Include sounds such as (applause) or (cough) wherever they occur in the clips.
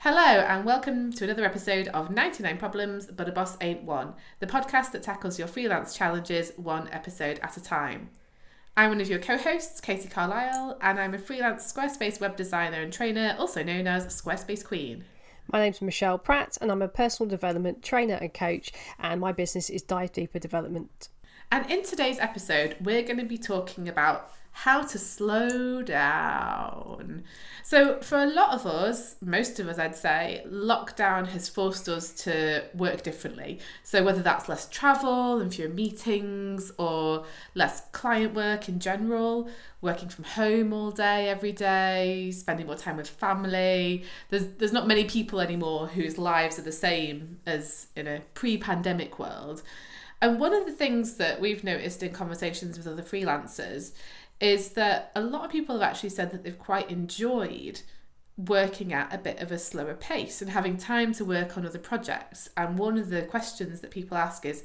Hello, and welcome to another episode of 99 Problems, But a Boss Ain't One, the podcast that tackles your freelance challenges one episode at a time. I'm one of your co hosts, Katie Carlisle, and I'm a freelance Squarespace web designer and trainer, also known as Squarespace Queen. My name's Michelle Pratt, and I'm a personal development trainer and coach, and my business is Dive Deeper Development. And in today's episode, we're going to be talking about how to slow down. So, for a lot of us, most of us, I'd say, lockdown has forced us to work differently. So, whether that's less travel and fewer meetings or less client work in general, working from home all day, every day, spending more time with family, there's, there's not many people anymore whose lives are the same as in a pre pandemic world. And one of the things that we've noticed in conversations with other freelancers is that a lot of people have actually said that they've quite enjoyed working at a bit of a slower pace and having time to work on other projects. And one of the questions that people ask is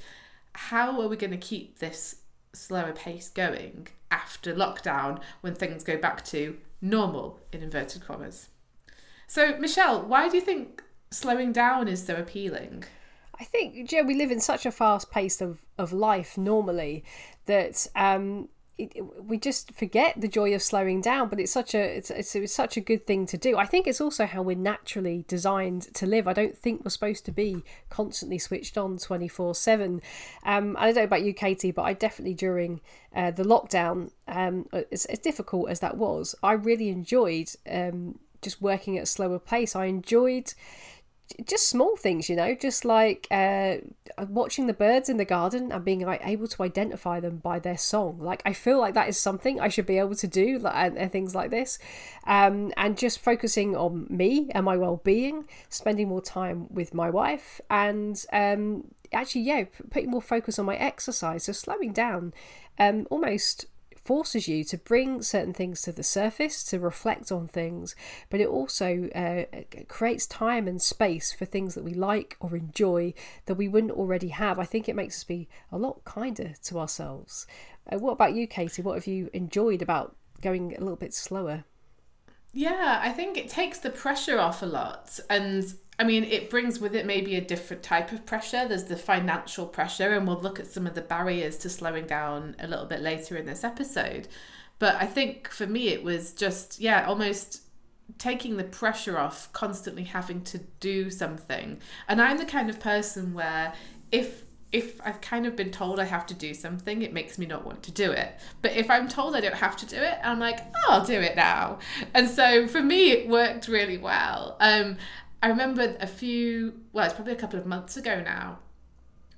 how are we going to keep this slower pace going after lockdown when things go back to normal in inverted commas? So, Michelle, why do you think slowing down is so appealing? I think, yeah, we live in such a fast pace of, of life normally that um, it, we just forget the joy of slowing down but it's such a it's, it's, it's, such a good thing to do. I think it's also how we're naturally designed to live. I don't think we're supposed to be constantly switched on 24 7 um, i don't know about you katie but i definitely during uh, the lockdown um, as, as, difficult as that was i really enjoyed um, just working at a slower pace. I enjoyed just small things, you know, just like uh, watching the birds in the garden and being like able to identify them by their song. Like I feel like that is something I should be able to do, like, and, things like this, um, and just focusing on me and my well-being, spending more time with my wife, and um, actually, yeah, putting more focus on my exercise. So slowing down, um, almost forces you to bring certain things to the surface, to reflect on things, but it also uh, creates time and space for things that we like or enjoy that we wouldn't already have. I think it makes us be a lot kinder to ourselves. Uh, what about you, Katie? What have you enjoyed about going a little bit slower? Yeah, I think it takes the pressure off a lot. And I mean, it brings with it maybe a different type of pressure. There's the financial pressure, and we'll look at some of the barriers to slowing down a little bit later in this episode. But I think for me, it was just, yeah, almost taking the pressure off constantly having to do something. And I'm the kind of person where if if I've kind of been told I have to do something, it makes me not want to do it. But if I'm told I don't have to do it, I'm like, oh, I'll do it now. And so for me, it worked really well. Um, I remember a few, well, it's probably a couple of months ago now.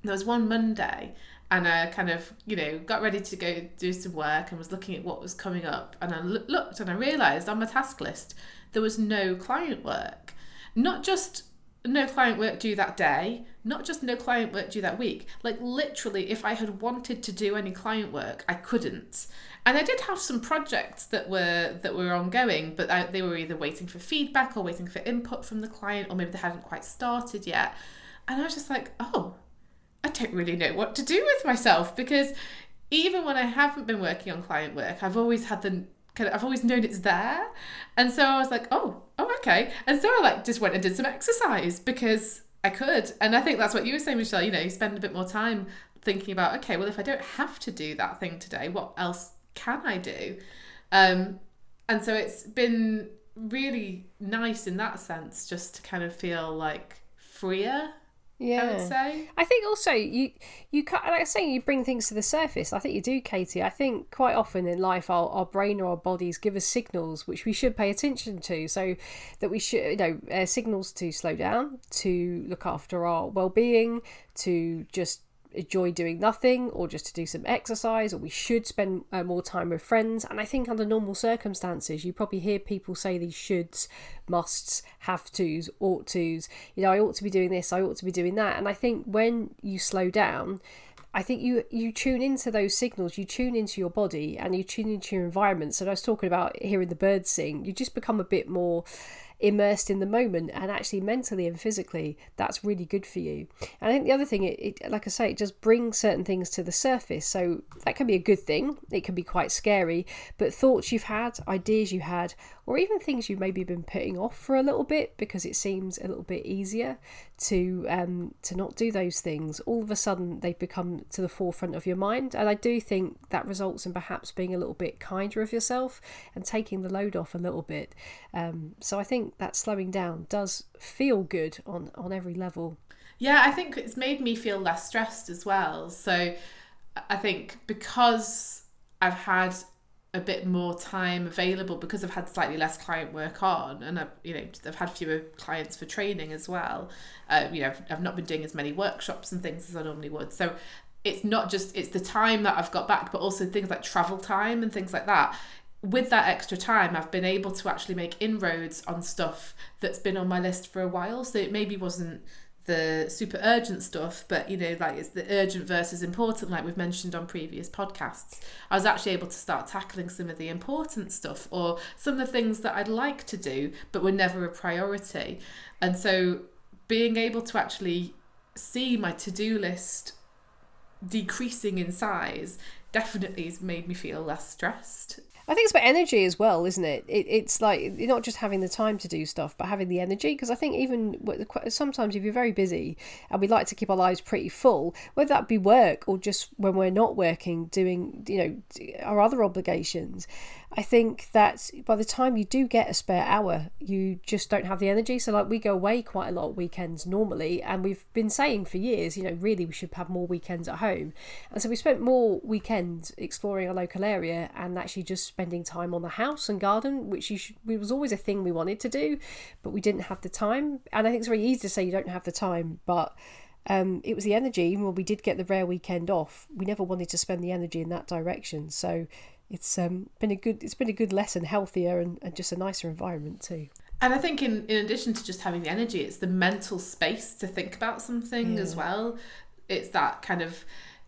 There was one Monday, and I kind of, you know, got ready to go do some work and was looking at what was coming up. And I looked and I realised on my task list there was no client work. Not just no client work due that day, not just no client work due that week. Like literally, if I had wanted to do any client work, I couldn't. And I did have some projects that were that were ongoing, but I, they were either waiting for feedback or waiting for input from the client, or maybe they hadn't quite started yet. And I was just like, oh, I don't really know what to do with myself because even when I haven't been working on client work, I've always had the kind of, I've always known it's there. And so I was like, oh, oh, okay. And so I like just went and did some exercise because I could. And I think that's what you were saying, Michelle. You know, you spend a bit more time thinking about, okay, well, if I don't have to do that thing today, what else can I do? Um, and so it's been really nice in that sense, just to kind of feel like freer. Yeah, I would say. I think also you you like I say you bring things to the surface. I think you do, Katie. I think quite often in life our, our brain or our bodies give us signals which we should pay attention to. So that we should you know uh, signals to slow down, to look after our well being, to just enjoy doing nothing or just to do some exercise or we should spend uh, more time with friends and i think under normal circumstances you probably hear people say these shoulds musts have to's ought to's you know i ought to be doing this i ought to be doing that and i think when you slow down I think you you tune into those signals, you tune into your body, and you tune into your environment. So I was talking about hearing the birds sing. You just become a bit more immersed in the moment and actually mentally and physically that's really good for you. And i think the other thing it, it like i say it just brings certain things to the surface. So that can be a good thing. It can be quite scary. But thoughts you've had ideas you had or even things you've maybe been putting off for a little bit because it seems a little bit easier to um, to not do those things, all of a sudden they become to the forefront of your mind. And I do think that results in perhaps being a little bit kinder of yourself and taking the load off a little bit. Um, so I think that slowing down does feel good on on every level. Yeah, I think it's made me feel less stressed as well. So I think because I've had a bit more time available because I've had slightly less client work on, and I've you know I've had fewer clients for training as well. Uh, you know I've, I've not been doing as many workshops and things as I normally would. So it's not just it's the time that I've got back, but also things like travel time and things like that. With that extra time, I've been able to actually make inroads on stuff that's been on my list for a while. So it maybe wasn't the super urgent stuff, but you know, like it's the urgent versus important, like we've mentioned on previous podcasts. I was actually able to start tackling some of the important stuff or some of the things that I'd like to do, but were never a priority. And so being able to actually see my to do list decreasing in size definitely has made me feel less stressed. I think it's about energy as well, isn't it? it it's like you're not just having the time to do stuff, but having the energy. Because I think even sometimes if you're very busy and we like to keep our lives pretty full, whether that be work or just when we're not working, doing you know our other obligations, I think that by the time you do get a spare hour, you just don't have the energy. So, like, we go away quite a lot weekends normally, and we've been saying for years, you know, really we should have more weekends at home. And so, we spent more weekends exploring our local area and actually just spending time on the house and garden, which you should, it was always a thing we wanted to do, but we didn't have the time. And I think it's very easy to say you don't have the time, but um, it was the energy. Even when we did get the rare weekend off, we never wanted to spend the energy in that direction. So it's um, been a good it's been a good lesson, healthier and, and just a nicer environment too. And I think in, in addition to just having the energy, it's the mental space to think about something yeah. as well. It's that kind of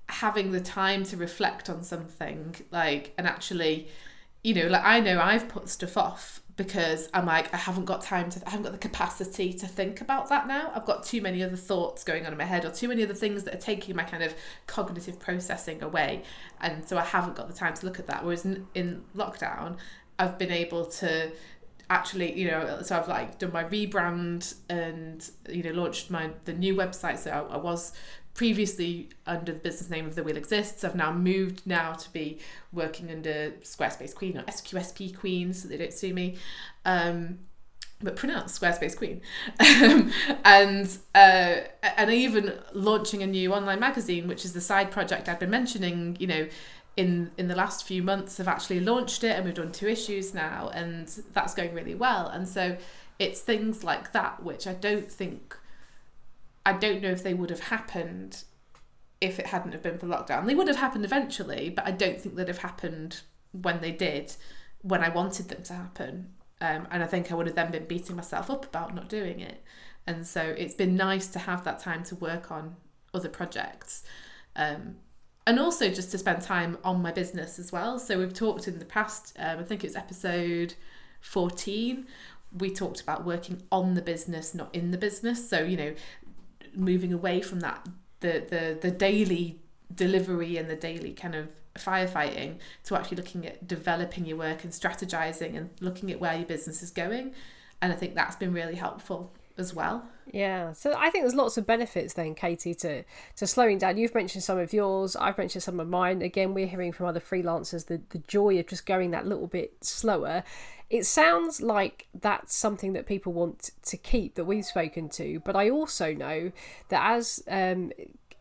having the time to reflect on something, like and actually, you know, like I know I've put stuff off because I'm like, I haven't got time to, I haven't got the capacity to think about that now. I've got too many other thoughts going on in my head or too many other things that are taking my kind of cognitive processing away. And so I haven't got the time to look at that. Whereas in, in lockdown, I've been able to actually you know so I've like done my rebrand and you know launched my the new website so I, I was previously under the business name of The Wheel Exists. I've now moved now to be working under Squarespace Queen or SQSP Queen, so they don't sue me. Um, but pronounced Squarespace Queen, um, and uh, and even launching a new online magazine, which is the side project I've been mentioning. You know, in in the last few months, I've actually launched it, and we've done two issues now, and that's going really well. And so it's things like that which I don't think I don't know if they would have happened if it hadn't have been for lockdown. They would have happened eventually, but I don't think they'd have happened when they did, when I wanted them to happen. Um, and I think I would have then been beating myself up about not doing it. And so it's been nice to have that time to work on other projects. Um, and also just to spend time on my business as well. So we've talked in the past, um, I think it's episode 14, we talked about working on the business, not in the business. So, you know, moving away from that the the the daily delivery and the daily kind of firefighting to actually looking at developing your work and strategizing and looking at where your business is going and i think that's been really helpful as well yeah so i think there's lots of benefits then katie to to slowing down. You've mentioned some of yours i've mentioned some of mine. Again we're hearing from other freelancers the, the joy of just going that little bit slower. It sounds like that's something that people want to keep that we've spoken to, but I also know that as um,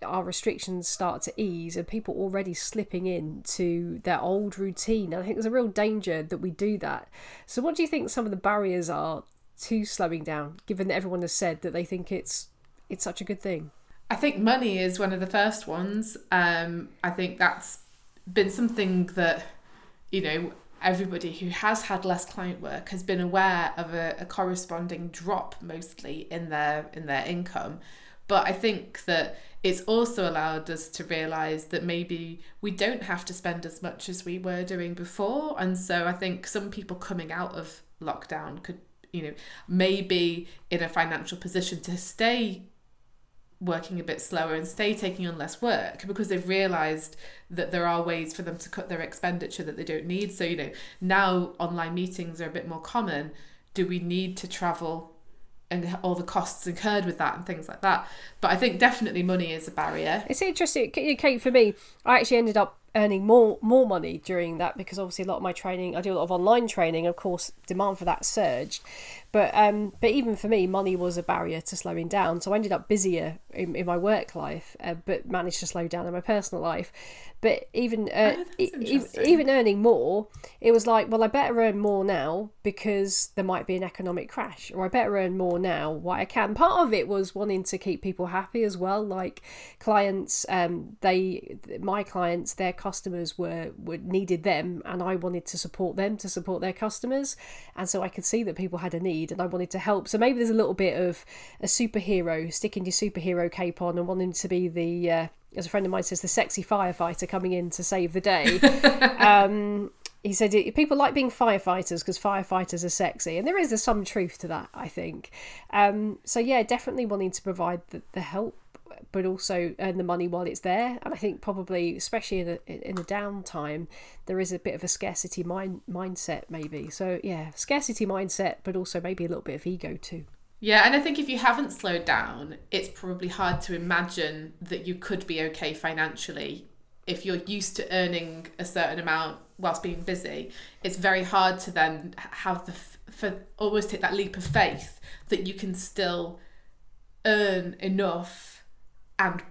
our restrictions start to ease and people already slipping into their old routine, I think there's a real danger that we do that. So, what do you think some of the barriers are to slowing down, given that everyone has said that they think it's it's such a good thing? I think money is one of the first ones. Um, I think that's been something that you know everybody who has had less client work has been aware of a, a corresponding drop mostly in their in their income but I think that it's also allowed us to realize that maybe we don't have to spend as much as we were doing before. And so I think some people coming out of lockdown could you know, may be in a financial position to stay working a bit slower and stay taking on less work because they've realized that there are ways for them to cut their expenditure that they don't need. So, you know, now online meetings are a bit more common. Do we need to travel and all the costs incurred with that and things like that? But I think definitely money is a barrier. It's interesting, Kate. For me, I actually ended up earning more more money during that because obviously a lot of my training I do a lot of online training of course demand for that surged. But um but even for me money was a barrier to slowing down. So I ended up busier in, in my work life uh, but managed to slow down in my personal life. But even uh, oh, e- even earning more it was like well I better earn more now because there might be an economic crash or I better earn more now. What I can. Part of it was wanting to keep people happy as well. Like clients um they my clients their customers were, were needed them and I wanted to support them to support their customers. And so I could see that people had a need and I wanted to help. So maybe there's a little bit of a superhero sticking your superhero cape on and wanting to be the uh, as a friend of mine says the sexy firefighter coming in to save the day. (laughs) Um, he said people like being firefighters because firefighters are sexy. And there is some truth to that i think. Um, so yeah definitely wanting to provide the, the help but also earn the money while it's there. And I think probably, especially in a, in the downtime, there is a bit of a scarcity mind mindset maybe. So yeah, scarcity mindset, but also maybe a little bit of ego too. Yeah, and I think if you haven't slowed down, it's probably hard to imagine that you could be okay financially if you're used to earning a certain amount whilst being busy. It's very hard to then have the for almost take that leap of faith that you can still earn enough and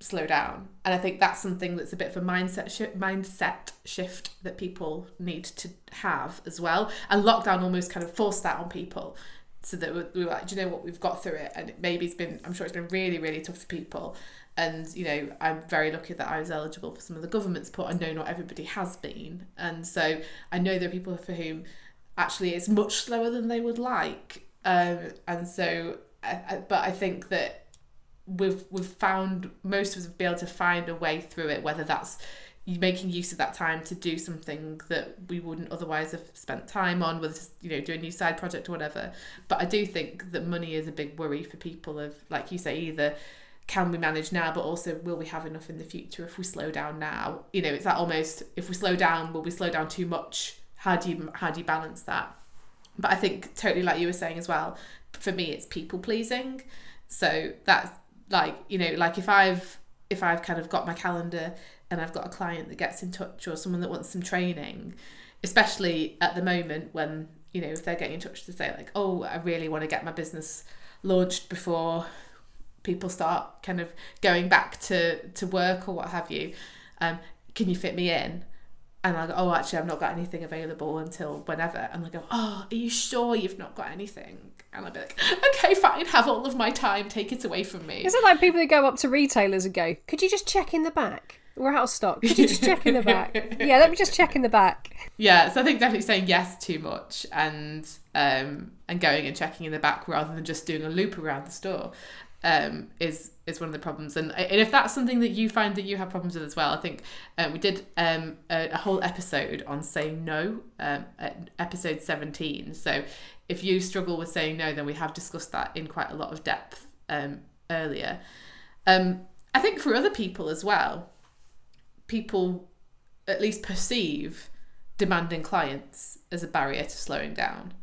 slow down. And I think that's something that's a bit of a mindset sh- mindset shift that people need to have as well. And lockdown almost kind of forced that on people. So that we were like, do you know what, we've got through it. And maybe it's been, I'm sure it's been really, really tough for people. And, you know, I'm very lucky that I was eligible for some of the government support. I know not everybody has been. And so I know there are people for whom actually it's much slower than they would like. Um, and so, I, I, but I think that we've we've found most of us been able to find a way through it, whether that's making use of that time to do something that we wouldn't otherwise have spent time on, it's, you know, do a new side project or whatever. But I do think that money is a big worry for people of like you say, either can we manage now, but also will we have enough in the future if we slow down now? You know, it's that almost if we slow down, will we slow down too much? How do you how do you balance that? But I think totally like you were saying as well, for me it's people pleasing. So that's like you know like if i've if i've kind of got my calendar and i've got a client that gets in touch or someone that wants some training especially at the moment when you know if they're getting in touch to say like oh i really want to get my business launched before people start kind of going back to to work or what have you um, can you fit me in and I go, oh, actually, I've not got anything available until whenever. And I go, oh, are you sure you've not got anything? And I'd be like, okay, fine, have all of my time, take it away from me. Is it like people that go up to retailers and go, could you just check in the back? We're out of stock. Could you just check in the back? (laughs) yeah, let me just check in the back. Yeah, so I think definitely saying yes too much and um and going and checking in the back rather than just doing a loop around the store um, is is one of the problems. And, and if that's something that you find that you have problems with as well, I think um, we did um, a, a, whole episode on saying no, um, episode 17. So if you struggle with saying no, then we have discussed that in quite a lot of depth um, earlier. Um, I think for other people as well, people at least perceive demanding clients as a barrier to slowing down.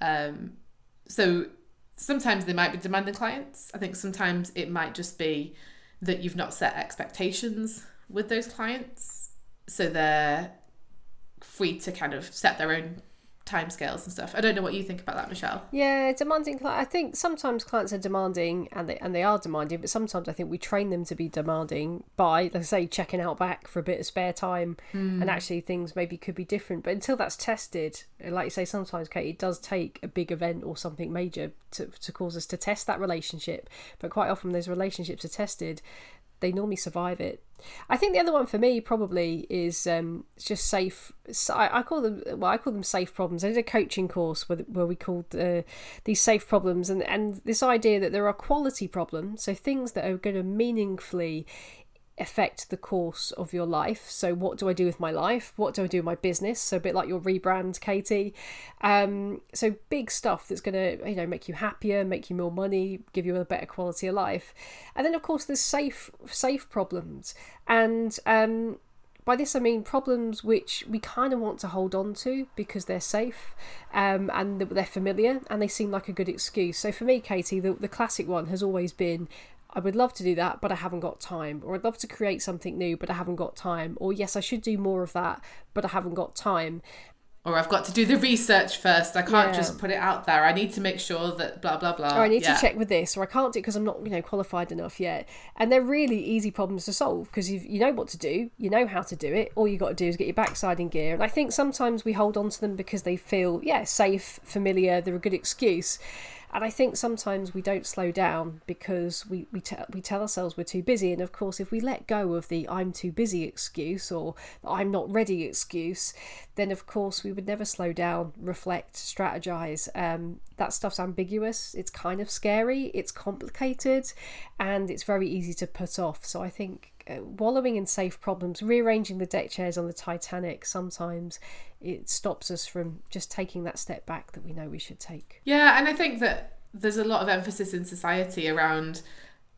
Um, so sometimes they might be demanding clients. I think sometimes it might just be that you've not set expectations with those clients. So they're free to kind of set their own timescales and stuff. I don't know what you think about that, Michelle. Yeah, demanding. I think sometimes clients are demanding, and they and they are demanding, but sometimes I think we train them to be demanding by, let's say, checking out back for a bit of spare time, mm. and actually things maybe could be different. But until that's tested, like you say, sometimes Kate, it does take a big event or something major to to cause us to test that relationship. But quite often, those relationships are tested they normally survive it. I think the other one for me probably is um, just safe. I, I, call them well, I call them safe problems. I did a coaching course where, where we called uh, these safe problems, and and this idea that there are quality problems, so things that are going to meaningfully affect the course of your life. So, what do I do with my life? What do I do with my business? So, a bit like your rebrand, Katie. Um, so, big stuff that's going to you know make you happier, make you more money, give you a better quality of life. And then, of course, there's safe safe problems, and um, by this I mean problems which we kind of want to hold on to because they're safe um, and they're familiar and they seem like a good excuse. So for me, Katie, the, the classic one has always been I would love to do that, but I haven't got time. Or I'd love to create something new, but I haven't got time. Or yes, I should do more of that, but I haven't got time. Or I've got to do the research first. I can't yeah. just put it out there. I need to make sure that blah blah blah. Or I need yeah. to check with this, or I can't do it because I'm not, you know, qualified enough yet. And they're really easy problems to solve because you you know what to do, you know how to do it. All you got to do is get your backside in gear. And I think sometimes we hold on to them because they feel yeah safe, familiar. They're a good excuse. And I think sometimes we don't slow down because we, we, te- we tell ourselves we're too busy. And of course, if we let go of the I'm too busy excuse or I'm not ready excuse, then of course we would never slow down, reflect, strategize. Um, that stuff's ambiguous, it's kind of scary, it's complicated, and it's very easy to put off. So I think wallowing in safe problems, rearranging the deck chairs on the Titanic, sometimes it stops us from just taking that step back that we know we should take. Yeah, and I think that there's a lot of emphasis in society around,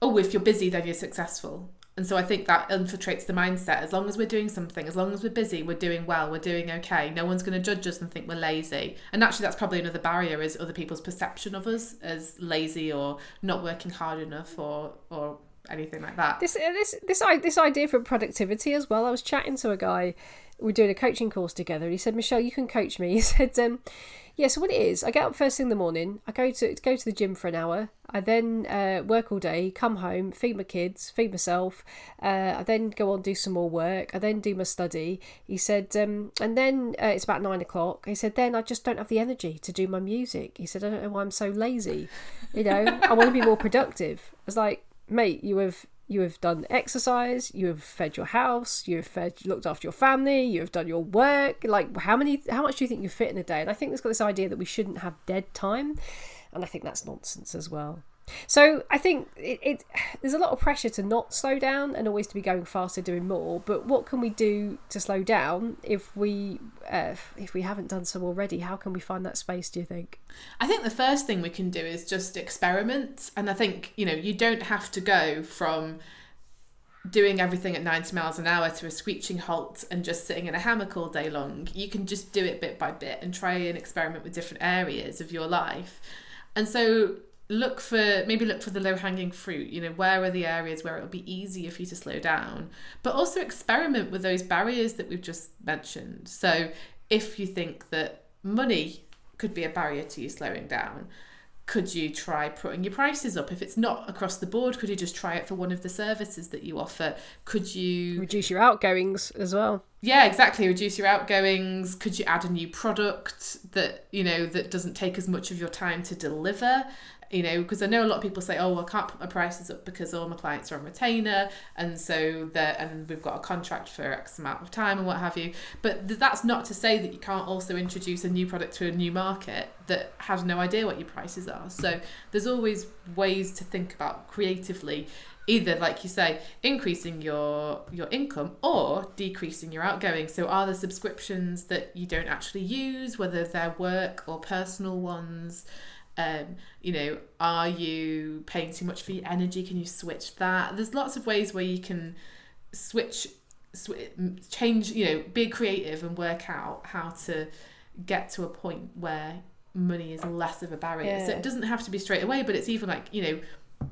oh, if you're busy, then you're successful. And so I think that infiltrates the mindset. As long as we're doing something, as long as we're busy, we're doing well, we're doing okay. No one's going to judge us and think we're lazy. And actually, that's probably another barrier is other people's perception of us as lazy or not working hard enough or or anything like that. This uh, this this this idea for productivity as well. I was chatting to a guy. We are doing a coaching course together. He said, "Michelle, you can coach me." (laughs) He said, um, "Yeah." So what it is, I get up first thing in the morning. I go to go to the gym for an hour. I then uh, work all day, come home, feed my kids, feed myself. Uh, I then go on do some more work. I then do my study. He said, um, and then uh, it's about nine o'clock. He said, then I just don't have the energy to do my music. He said, I don't know why I'm so lazy. You know, I want to be more productive. I was like, mate, you have you have done exercise, you have fed your house, you have fed, looked after your family, you have done your work. Like, how many, how much do you think you fit in a day? And I think there's got this idea that we shouldn't have dead time, and I think that's nonsense as well. So I think it, it, there's a lot of pressure to not slow down and always to be going faster, doing more. But what can we do to slow down if we uh, if we haven't done so already? How can we find that space? Do you think? I think the first thing we can do is just experiment, and I think you know you don't have to go from doing everything at 90 miles an hour to a screeching halt and just sitting in a hammock all day long. You can just do it bit by bit and try and experiment with different areas of your life. And so look for maybe look for the low hanging fruit you know where are the areas where it'll be easier for you to slow down but also experiment with those barriers that we've just mentioned. So if you think that money could be a barrier to you slowing down could you try putting your prices up? If it's not across the board could you just try it for one of the services that you offer? Could you reduce your outgoings as well. Yeah exactly reduce your outgoings. Could you add a new product that you know that doesn't take as much of your time to deliver you know, because I know a lot of people say, oh, well, I can't put my prices up because all my clients are on retainer, and so that, and we've got a contract for X amount of time and what have you. But th- that's not to say that you can't also introduce a new product to a new market that has no idea what your prices are. So there's always ways to think about creatively either like you say increasing your your income or decreasing your outgoing so are there subscriptions that you don't actually use whether they're work or personal ones um, you know, are you paying too much for your energy? Can you switch that? There's lots of ways where you can switch, switch, change, you know, be creative and work out how to get to a point where money is less of a barrier. Yeah. So it doesn't have to be straight away, but it's even like, you know,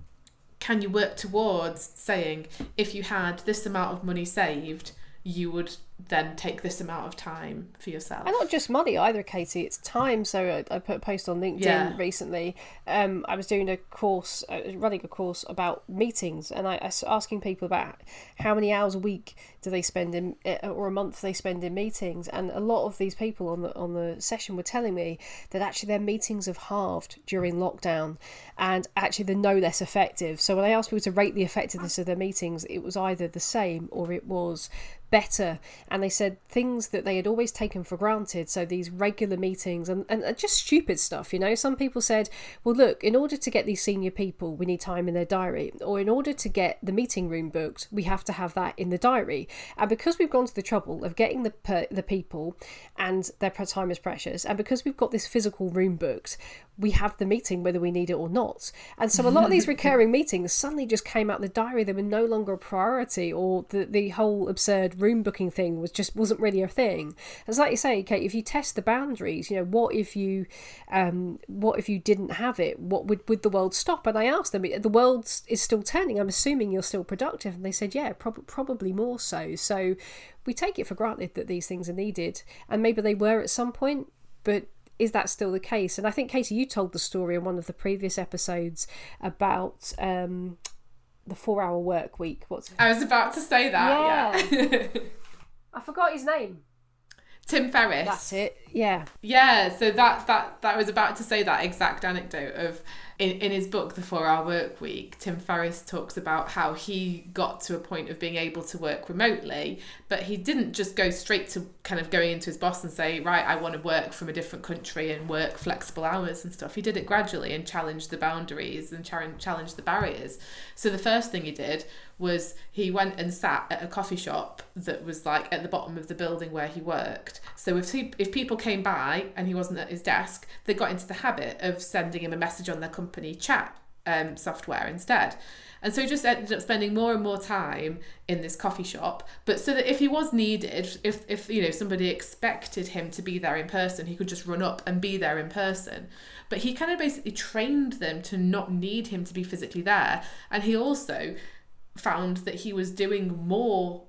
can you work towards saying if you had this amount of money saved, you would then take this amount of time for yourself. And not just money either, Katie. It's time. So I, I put a post on LinkedIn yeah. recently. Um, I was doing a course, uh, running a course about meetings, and I, I was asking people about how many hours a week do they spend in, uh, or a month they spend in meetings. And a lot of these people on the on the session were telling me that actually their meetings have halved during lockdown, and actually they're no less effective. So when I asked people to rate the effectiveness of their meetings, it was either the same or it was better and they said things that they had always taken for granted so these regular meetings and, and just stupid stuff you know some people said well look in order to get these senior people we need time in their diary or in order to get the meeting room booked we have to have that in the diary and because we've gone to the trouble of getting the per, the people and their time is precious and because we've got this physical room booked we have the meeting whether we need it or not. And so a lot of these (laughs) recurring meetings suddenly just came out the diary. They were no longer a priority, or the the whole absurd room booking thing was just wasn't really a thing. As like you say, Kate, if you test the boundaries, you know, what if you, um, what if you didn't have it? What would would the world stop? And I asked them, the world is still turning. I'm assuming you're still productive, and they said, yeah, prob- probably more so. So we take it for granted that these things are needed, and maybe they were at some point, but is that still the case? And I think Katie, you told the story in one of the previous episodes about um, the four-hour work week. What's I was about to say that. Yeah, yeah. (laughs) I forgot his name. Tim Ferriss. That's it. Yeah. Yeah. So that that that was about to say that exact anecdote of in, in his book, The Four Hour Work Week, Tim Ferriss talks about how he got to a point of being able to work remotely, but he didn't just go straight to kind of going into his boss and say, right, I want to work from a different country and work flexible hours and stuff. He did it gradually and challenged the boundaries and challenged the barriers. So the first thing he did was he went and sat at a coffee shop that was like at the bottom of the building where he worked. So if he, if people came by and he wasn't at his desk, they got into the habit of sending him a message on their company chat um, software instead. And so he just ended up spending more and more time in this coffee shop. But so that if he was needed, if, if you know somebody expected him to be there in person, he could just run up and be there in person. But he kind of basically trained them to not need him to be physically there. And he also found that he was doing more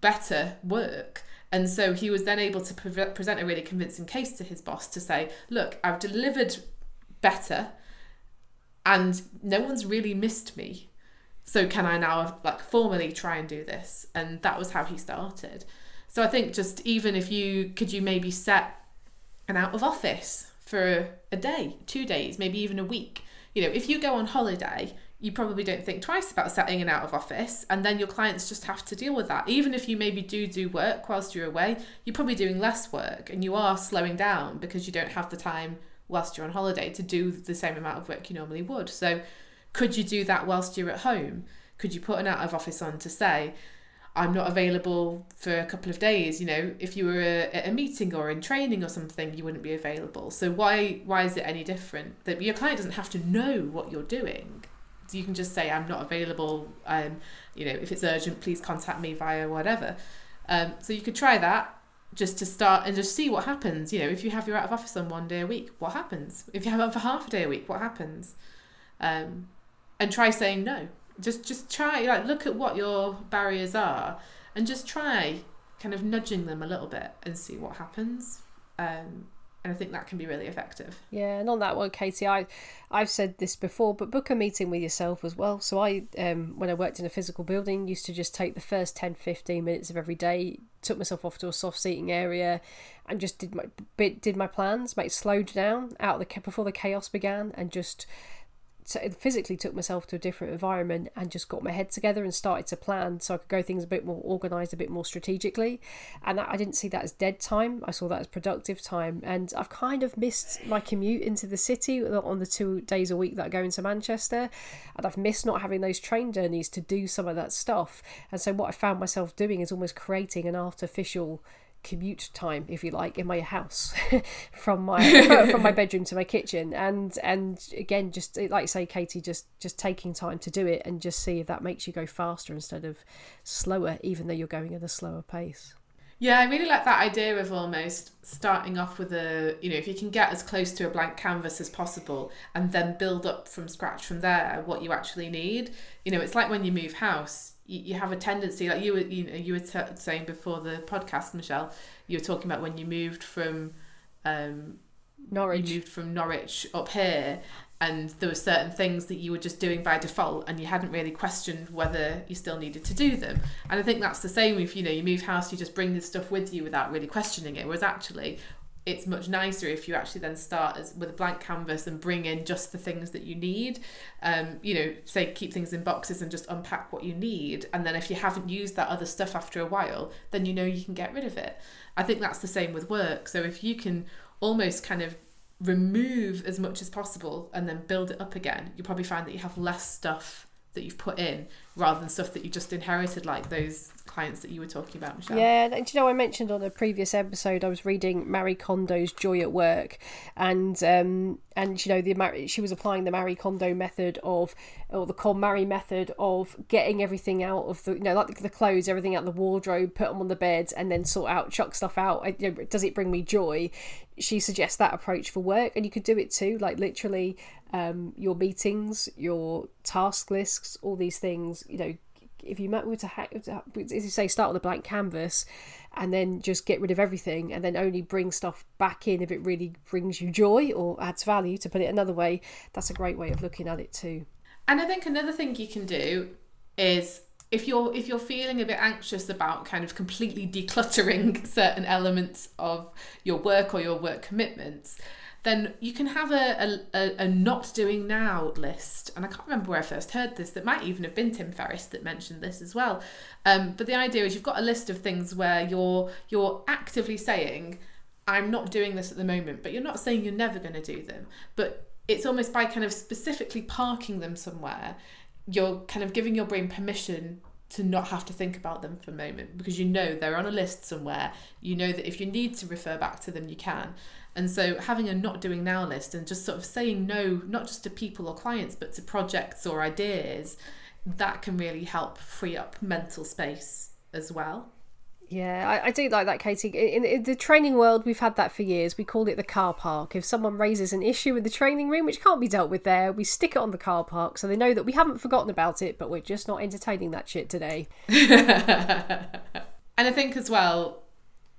better work. And so he was then able to pre- present a really convincing case to his boss to say look i've delivered better and no one's really missed me. So can i now like formally try and do this? And that was how he started. So i think just even if you could you maybe set an out of office for a day two days maybe even a week? You know if you go on holiday you probably don't think twice about setting an out of office and then your clients just have to deal with that even if you maybe do do work whilst you're away you're probably doing less work and you are slowing down because you don't have the time whilst you're on holiday to do the same amount of work you normally would so could you do that whilst you're at home could you put an out of office on to say I'm not available for a couple of days. You know, if you were at a meeting or in training or something, you wouldn't be available. So why why is it any different? That your client doesn't have to know what you're doing you can just say I'm not available. Um, you know, if it's urgent, please contact me via whatever. Um, so you could try that just to start and just see what happens. You know, if you have your out of office on one day a week, what happens? If you have it for half a day a week, what happens? Um, and try saying no. Just just try like look at what your barriers are and just try kind of nudging them a little bit and see what happens. Um, and I think that can be really effective. Yeah, and on that one, Katie, I I've said this before, but book a meeting with yourself as well. So I, um, when I worked in a physical building, used to just take the first 10, 15 minutes of every day, took myself off to a soft seating area, and just did my bit, did my plans, made slowed down out of the before the chaos began, and just physically took myself to a different environment and just got my head together and started to plan so I could go things a bit more organized, a bit more strategically. And I didn't see that as dead time. I saw that as productive time. And I've kind of missed my commute into the city on the two days a week that I go into Manchester. And I've missed not having those train journeys to do some of that stuff. And so what I found myself doing is almost creating an artificial commute time, if you like, in my house (laughs) from my (laughs) from my bedroom to my kitchen, and and again, just like you say, Katie, just just taking time to do it and just see if that makes you go faster instead of slower, even though you're going at a slower pace. Yeah, I really like that idea of almost starting off with a, you know, if you can get as close to a blank canvas as possible and then build up from scratch from there what you actually need. You know, it's like when you move house, you, you have a tendency, like you were, you know, you were t- saying before the podcast, Michelle, you were talking about when you moved from um, Norwich. You moved from Norwich up here and there were certain things that you were just doing by default and you hadn't really questioned whether you still needed to do them and i think that's the same if you know you move house you just bring this stuff with you without really questioning it whereas actually it's much nicer if you actually then start as with a blank canvas and bring in just the things that you need. Um, you know, say keep things in boxes and just unpack what you need. And then if you haven't used that other stuff after a while, then you know you can get rid of it. I think that's the same with work. So if you can almost kind of remove as much as possible and then build it up again, you'll probably find that you have less stuff that you've put in rather than stuff that you just inherited, like those clients that you were talking about, Michelle. Yeah, and you know, I mentioned on a previous episode I was reading Marie Kondo's Joy at Work, and um, and you know the she was applying the Marie Kondo method of or the KonMari method of getting everything out of the you know like the, the clothes, everything out of the wardrobe, put them on the bed, and then sort out chuck stuff out. I, you know, does it bring me joy? She suggests that approach for work, and you could do it too, like literally um, your meetings, your task lists, all these things. You know, if you were to, ha- as you say, start with a blank canvas, and then just get rid of everything, and then only bring stuff back in if it really brings you joy or adds value. To put it another way, that's a great way of looking at it too. And I think another thing you can do is if you're if you're feeling a bit anxious about kind of completely (laughs) decluttering certain elements of your work or your work commitments then you can have a, a, a, not doing now list. And I can't remember where I first heard this. That might even have been Tim Ferriss that mentioned this as well. Um, but the idea is you've got a list of things where you're you're actively saying, I'm not doing this at the moment, but you're not saying you're never going to do them. But it's almost by kind of specifically parking them somewhere, you're kind of giving your brain permission to not have to think about them for a moment because you know they're on a list somewhere. You know that if you need to refer back to them, you can. And so having a not doing now list and just sort of saying no, not just to people or clients, but to projects or ideas, that can really help free up mental space as well. Yeah, I, I do like that, Katie. In, in, the training world, we've had that for years. We call it the car park. If someone raises an issue in the training room which can't be dealt with there, we stick it on the car park so they know that we haven't forgotten about it, but we're just not entertaining that shit today. (laughs) and I think as well,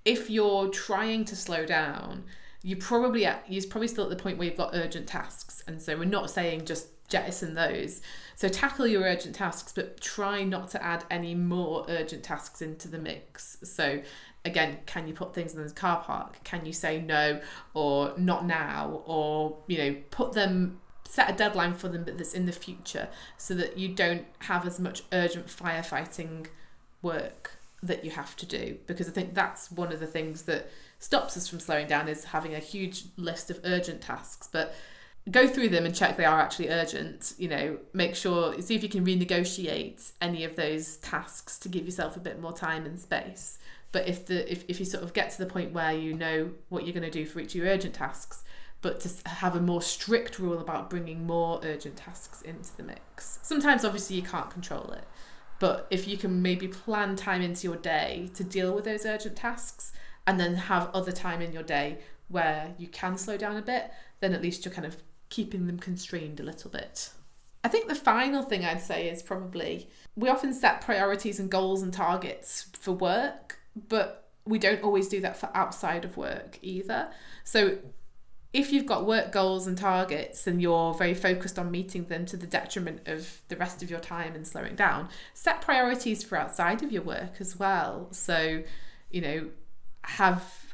if you're trying to slow down, you probably at you're probably still at the point where you've got urgent tasks and so we're not saying just jettison those. So tackle your urgent tasks but try not to add any more urgent tasks into the mix. So again can you put things in the car park? Can you say no or not now? Or you know put them set a deadline for them but that's in the future so that you don't have as much urgent firefighting work that you have to do. Because i think that's one of the things that stops us from slowing down is having a huge list of urgent tasks. But go through them and check they are actually urgent. You know, make sure, see if you can renegotiate any of those tasks to give yourself a bit more time and space. But if the if, if you sort of get to the point where you know what you're going to do for each of your urgent tasks, but to have a more strict rule about bringing more urgent tasks into the mix. Sometimes, obviously, you can't control it, but if you can maybe plan time into your day to deal with those urgent tasks, and then have other time in your day where you can slow down a bit, then at least you're kind of keeping them constrained a little bit. I think the final thing I'd say is probably we often set priorities and goals and targets for work, but we don't always do that for outside of work either. So if you've got work goals and targets and you're very focused on meeting them to the detriment of the rest of your time and slowing down, set priorities for outside of your work as well. So, you know, have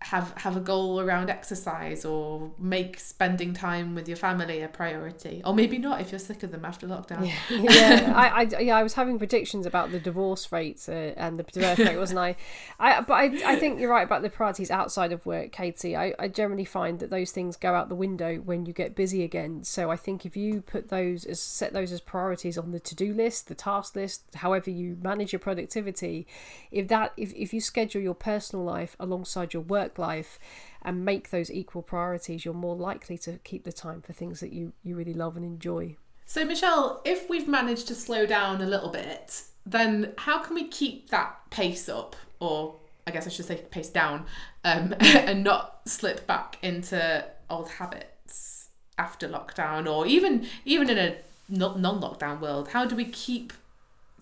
have have a goal around exercise or make spending time with your family a priority. Or maybe not if you're sick of them after lockdown. Yeah, (laughs) yeah. I, I yeah I was having predictions about the divorce rates uh, and the divorce rate wasn't I? (laughs) I but I, I think you're right about the priorities outside of work Katie. I, I generally find that those things go out the window when you get busy again. So I think if you put those as set those as priorities on the to-do list the task list however you manage your productivity if that if, if you schedule your personal life alongside your work work life and make those equal priorities, you're more likely to keep the time for things that you, you really love and enjoy. So, Michelle, if we've managed to slow down a little bit, then how can we keep that pace up, or I guess I should say pace down, um, (laughs) and not slip back into old habits after lockdown, or even even in a non-lockdown world? How do we keep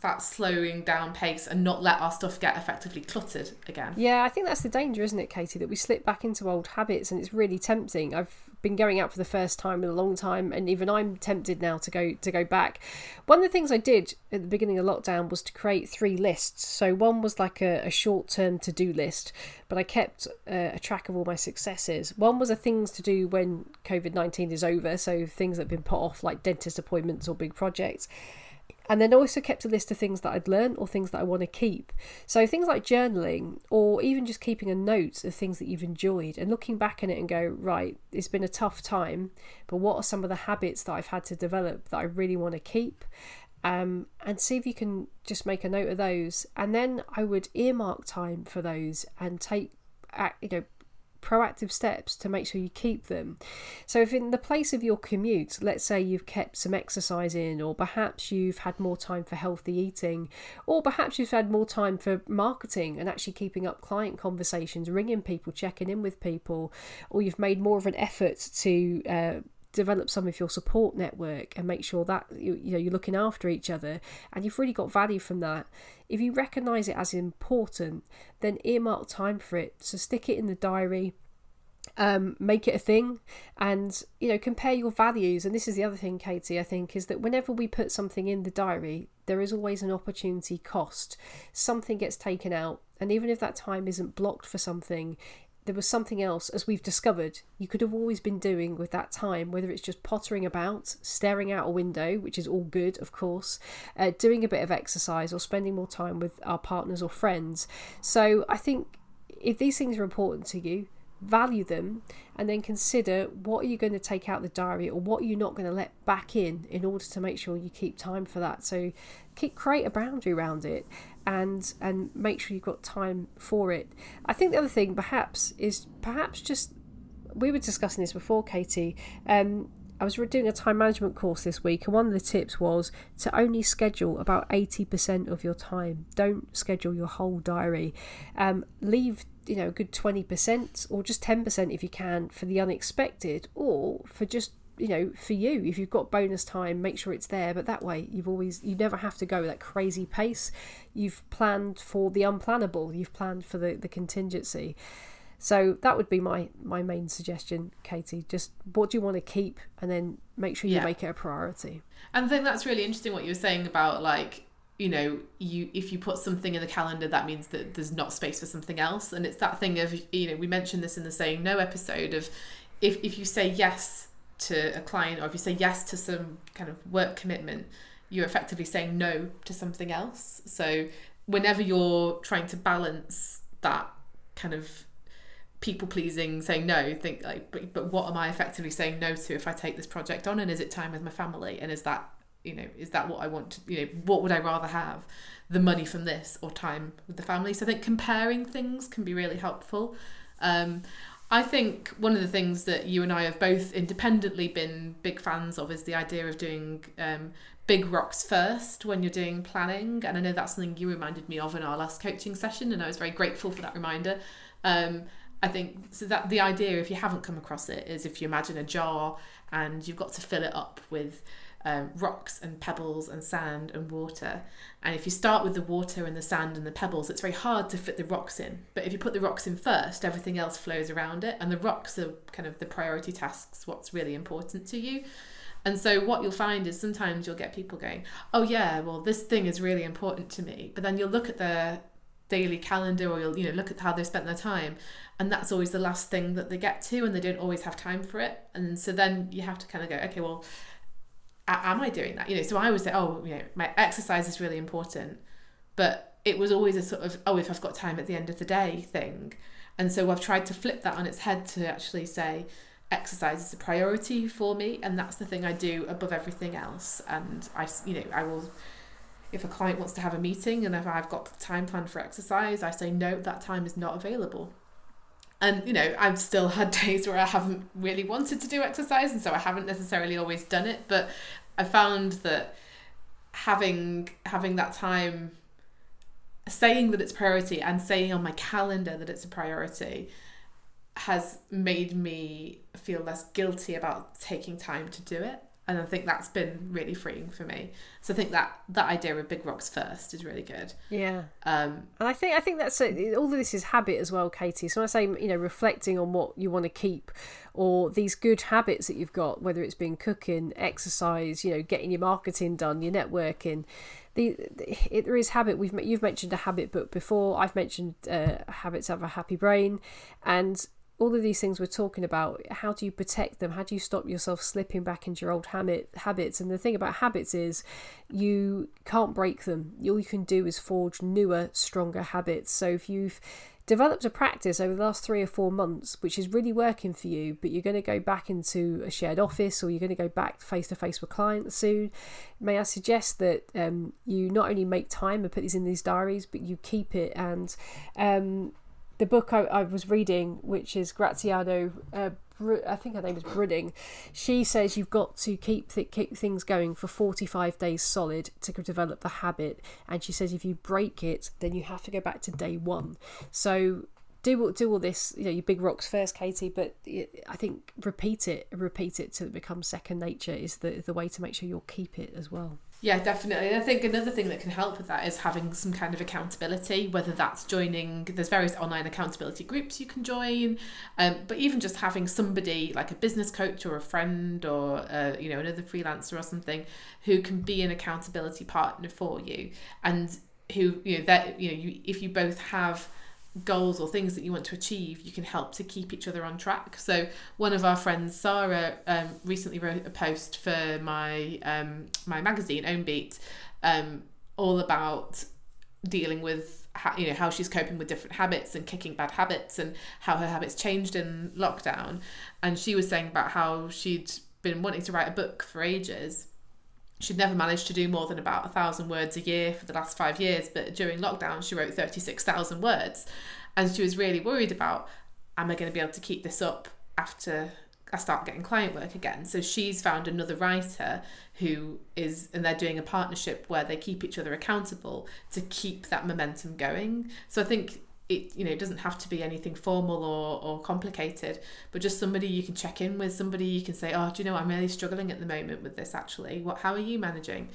that slowing down pace and not let our stuff get effectively cluttered again. Yeah, I think that's the danger, isn't it, Katie? That we slip back into old habits and it's really tempting. I've been going out for the first time in a long time, and even I'm tempted now to go to go back. One of the things I did at the beginning of lockdown was to create three lists. So one was like a, a short term to do list, but I kept uh, a track of all my successes. One was a things to do when COVID nineteen is over, so things that have been put off like dentist appointments or big projects and then also kept a list of things that I'd learned or things that I want to keep. So things like journaling or even just keeping a note of things that you've enjoyed and looking back on it and go, right, it's been a tough time, but what are some of the habits that I've had to develop that I really want to keep? Um, and see if you can just make a note of those. And then I would earmark time for those and take, you know, proactive steps to make sure you keep them. So, if in the place of your commute, let's say you've kept some exercise in, or perhaps you've had more time for healthy eating, or perhaps you've had more time for marketing and actually keeping up client conversations, ringing people, checking in with people, or you've made more of an effort to uh, develop some of your support network and make sure that you, you know you're looking after each other and you've really got value from that. If you recognize it as important then earmark time for it. So stick it in the diary um, make it a thing and you know compare your values. And this is the other thing katie i think is that whenever we put something in the diary there is always an opportunity cost. Something gets taken out and even if that time isn't blocked for something there was something else, as we've discovered, you could have always been doing with that time, whether it's just pottering about, staring out a window, which is all good, of course, uh, doing a bit of exercise, or spending more time with our partners or friends. So I think if these things are important to you, value them and then consider what are you going to take out the diary or what you're you not going to let back in in order to make sure you keep time for that so keep create a boundary around it and and make sure you've got time for it. I think the other thing perhaps is perhaps just we were discussing this before, Katie. Um, I was doing a time management course this week, and one of the tips was to only schedule about 80% of your time. Don't schedule your whole diary. Um, leave, you know, a good 20% or just 10% if you can for the unexpected or for just you know for you. If you've got bonus time make sure it's there. But that way you've always you never have to go that crazy pace. You've planned for the unplannable. You've planned for the, the contingency. So that would be my my main suggestion katie. Just what do you want to keep? And then make sure you yeah. make it a priority. And i think that's really interesting what you were saying about like you know you if you put something in the calendar that means that there's not space for something else. And it's that thing of you know we mentioned this in the saying no episode of if, if you say yes to a client or if you say yes to some kind of work commitment, you're effectively saying no to something else. So whenever you're trying to balance that kind of people pleasing saying no think like but, but what am i effectively saying no to if i take this project on? And is it time with my family? And is that you know is that what i want to you know what would i rather have the money from this or time with the family so i think comparing things can be really helpful um, I think one of the things that you and I have both independently been big fans of is the idea of doing um, big rocks first when you're doing planning. And I know that's something you reminded me of in our last coaching session, and I was very grateful for that reminder. Um, I think so that the idea, if you haven't come across it, is if you imagine a jar and you've got to fill it up with um, rocks and pebbles and sand and water. And if you start with the water and the sand and the pebbles, it's very hard to fit the rocks in. But if you put the rocks in first, everything else flows around it. And the rocks are kind of the priority tasks, what's really important to you. And so what you'll find is sometimes you'll get people going, oh yeah, well this thing is really important to me. But then you'll look at their daily calendar or you'll you know look at how they've spent their time and that's always the last thing that they get to and they don't always have time for it and so then you have to kind of go okay well am I doing that? You know, so I would say, oh, you know, my exercise is really important, but it was always a sort of, oh, if I've got time at the end of the day thing. And so I've tried to flip that on its head to actually say, exercise is a priority for me, and that's the thing I do above everything else. And I, you know, I will, if a client wants to have a meeting and if I've got time planned for exercise, I say, no, that time is not available and you know i've still had (laughs) days where i haven't really wanted to do exercise and so i haven't necessarily always done it but i found that having having that time saying that it's priority and saying on my calendar that it's a priority has made me feel less guilty about taking time to do it and I think that's been really freeing for me. So I think that that idea of big rocks first is really good. Yeah. Um, and I think I think that's a, all of this is habit as well, Katie. So when I say you know reflecting on what you want to keep, or these good habits that you've got, whether it's been cooking, exercise, you know, getting your marketing done, your networking. The, it, there is habit. We've you've mentioned a habit book before. I've mentioned uh, habits of a happy brain, and all of these things we're talking about how do you protect them? How do you stop yourself slipping back into your old habit habits? And the thing about habits is you can't break them. All you can do is forge newer stronger habits. So if you've developed a practice over the last three or four months which is really working for you but you're going to go back into a shared office or you're going to go back face to face with clients soon may i suggest that um, you not only make time and put these in these diaries but you keep it and um, the book I, I was reading, which is Graziano, uh, I think her name is Breuning, she says you've got to keep, th- keep things going for 45 days solid to develop the habit. And she says if you break it, then you have to go back to day one. So do do all this, you know, your big rocks first, Katie. But I think repeat it, repeat it till it becomes second nature is the the way to make sure you'll keep it as well. Yeah, definitely. I think another thing that can help with that is having some kind of accountability, whether that's joining, there's various online accountability groups you can join, um, but even just having somebody like a business coach or a friend or, uh, you know, another freelancer or something who can be an accountability partner for you and who, you know, that, you know, you, if you both have goals or things that you want to achieve, you can help to keep each other on track. So one of our friends, Sarah, um, recently wrote a post for my um, my magazine, Ownbeat, um, all about dealing with how, you know how she's coping with different habits and kicking bad habits and how her habits changed in lockdown. And she was saying about how she'd been wanting to write a book for ages she'd never managed to do more than about a thousand words a year for the last five years, but during lockdown, she wrote 36,000 words. And she was really worried about, am I going to be able to keep this up after I start getting client work again? So she's found another writer who is, and they're doing a partnership where they keep each other accountable to keep that momentum going. So I think it you know it doesn't have to be anything formal or, or complicated but just somebody you can check in with somebody you can say oh do you know i'm really struggling at the moment with this actually. What how are you managing?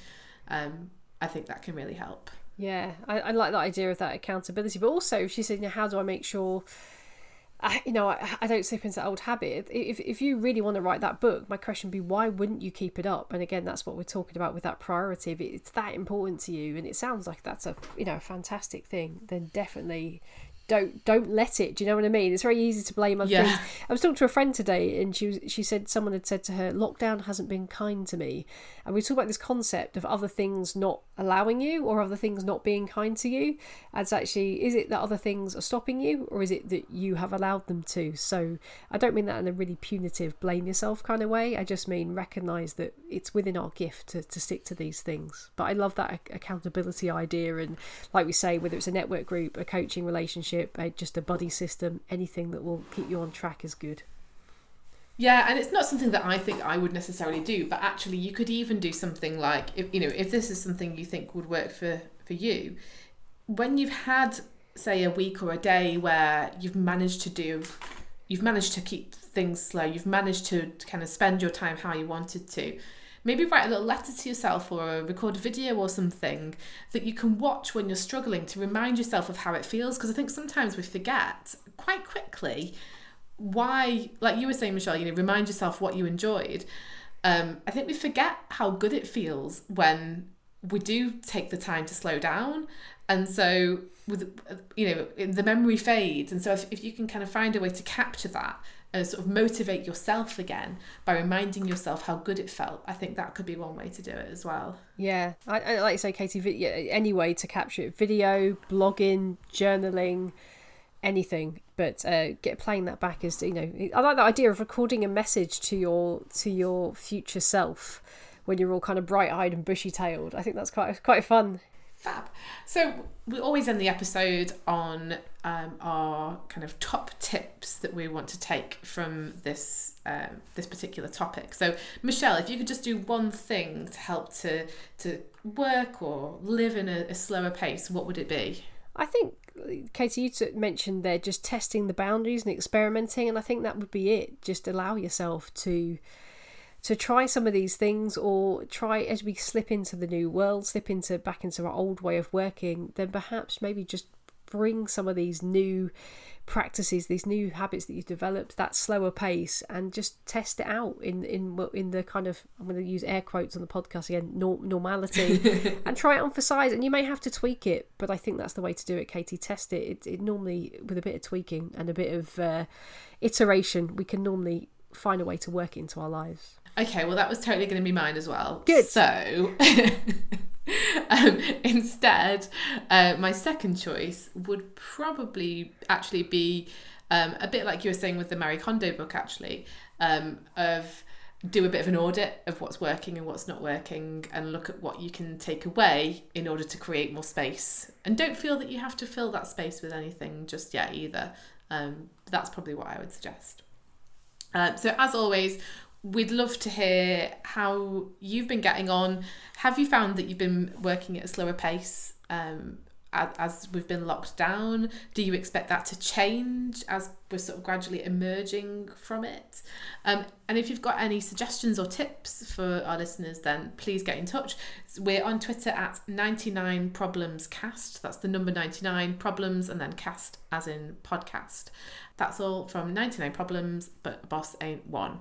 Um i think that can really help. Yeah i, I like that idea of that accountability but also she said you know how do i make sure I, you know, I, I don't slip into that old habit. If, if you really want to write that book, my question would be, why wouldn't you keep it up? And again, that's what we're talking about with that priority. If it's that important to you, and it sounds like that's a you know a fantastic thing, then definitely don't don't let it. Do you know what I mean? It's very easy to blame other yeah. things. I was talking to a friend today, and she was, she said someone had said to her, "Lockdown hasn't been kind to me," and we talk about this concept of other things not allowing you or other things not being kind to you. As actually, is it that other things are stopping you, or is it that you have allowed them to? So I don't mean that in a really punitive, blame yourself kind of way. I just mean recognize that it's within our gift to, to stick to these things. But I love that accountability idea, and like we say, whether it's a network group, a coaching relationship, a, just a buddy system, anything that will keep you on track is good. Yeah, and it's not something that I think I would necessarily do, but actually you could even do something like if you know, if this is something you think would work for for you, when you've had say a week or a day where you've managed to do you've managed to keep things slow, you've managed to kind of spend your time how you wanted to. Maybe write a little letter to yourself or record a video or something that you can watch when you're struggling to remind yourself of how it feels. Because I think sometimes we forget quite quickly why, like you were saying, Michelle, you know, remind yourself what you enjoyed. Um, I think we forget how good it feels when we do take the time to slow down. And so, with you know, the memory fades. And so, if, if you can kind of find a way to capture that and sort of motivate yourself again by reminding yourself how good it felt, I think that could be one way to do it as well. Yeah, I, I like to say, Katie, any way to capture it. Video, blogging, journaling anything. But uh, get playing that back is you know i like that idea of recording a message to your to your future self when you're all kind of bright-eyed and bushy-tailed. I think that's quite quite fun. Fab. So we always end the episode on um, our kind of top tips that we want to take from this uh, this particular topic so michelle if you could just do one thing to help to to work or live in a, a slower pace what would it be I think Katie, you mentioned there just testing the boundaries and experimenting, and I think that would be it. Just allow yourself to to try some of these things or try as we slip into the new world slip into back into our old way of working then perhaps maybe just bring some of these new practices these new habits that you've developed that slower pace and just test it out in in in the kind of i'm going to use air quotes on the podcast again normality (laughs) and try it on for size. And you may have to tweak it but i think that's the way to do it katie. Test it. It, it normally with a bit of tweaking and a bit of uh, iteration we can normally find a way to work it into our lives. Okay well that was totally going to be mine as well. Good. So (laughs) um, instead, uh, my second choice would probably actually be um, a bit like you were saying with the Marie Kondo book, actually, um, of do a bit of an audit of what's working and what's not working and look at what you can take away in order to create more space. And don't feel that you have to fill that space with anything just yet either. Um, that's probably what I would suggest. Um, so, as always, we'd love to hear how you've been getting on. Have you found that you've been working at a slower pace um, as, as we've been locked down? Do you expect that to change as we're sort of gradually emerging from it? Um, and if you've got any suggestions or tips for our listeners, then please get in touch. We're on Twitter at 99 Problems Cast. That's the number 99 Problems and then cast as in podcast. That's all from 99 Problems, but boss ain't one.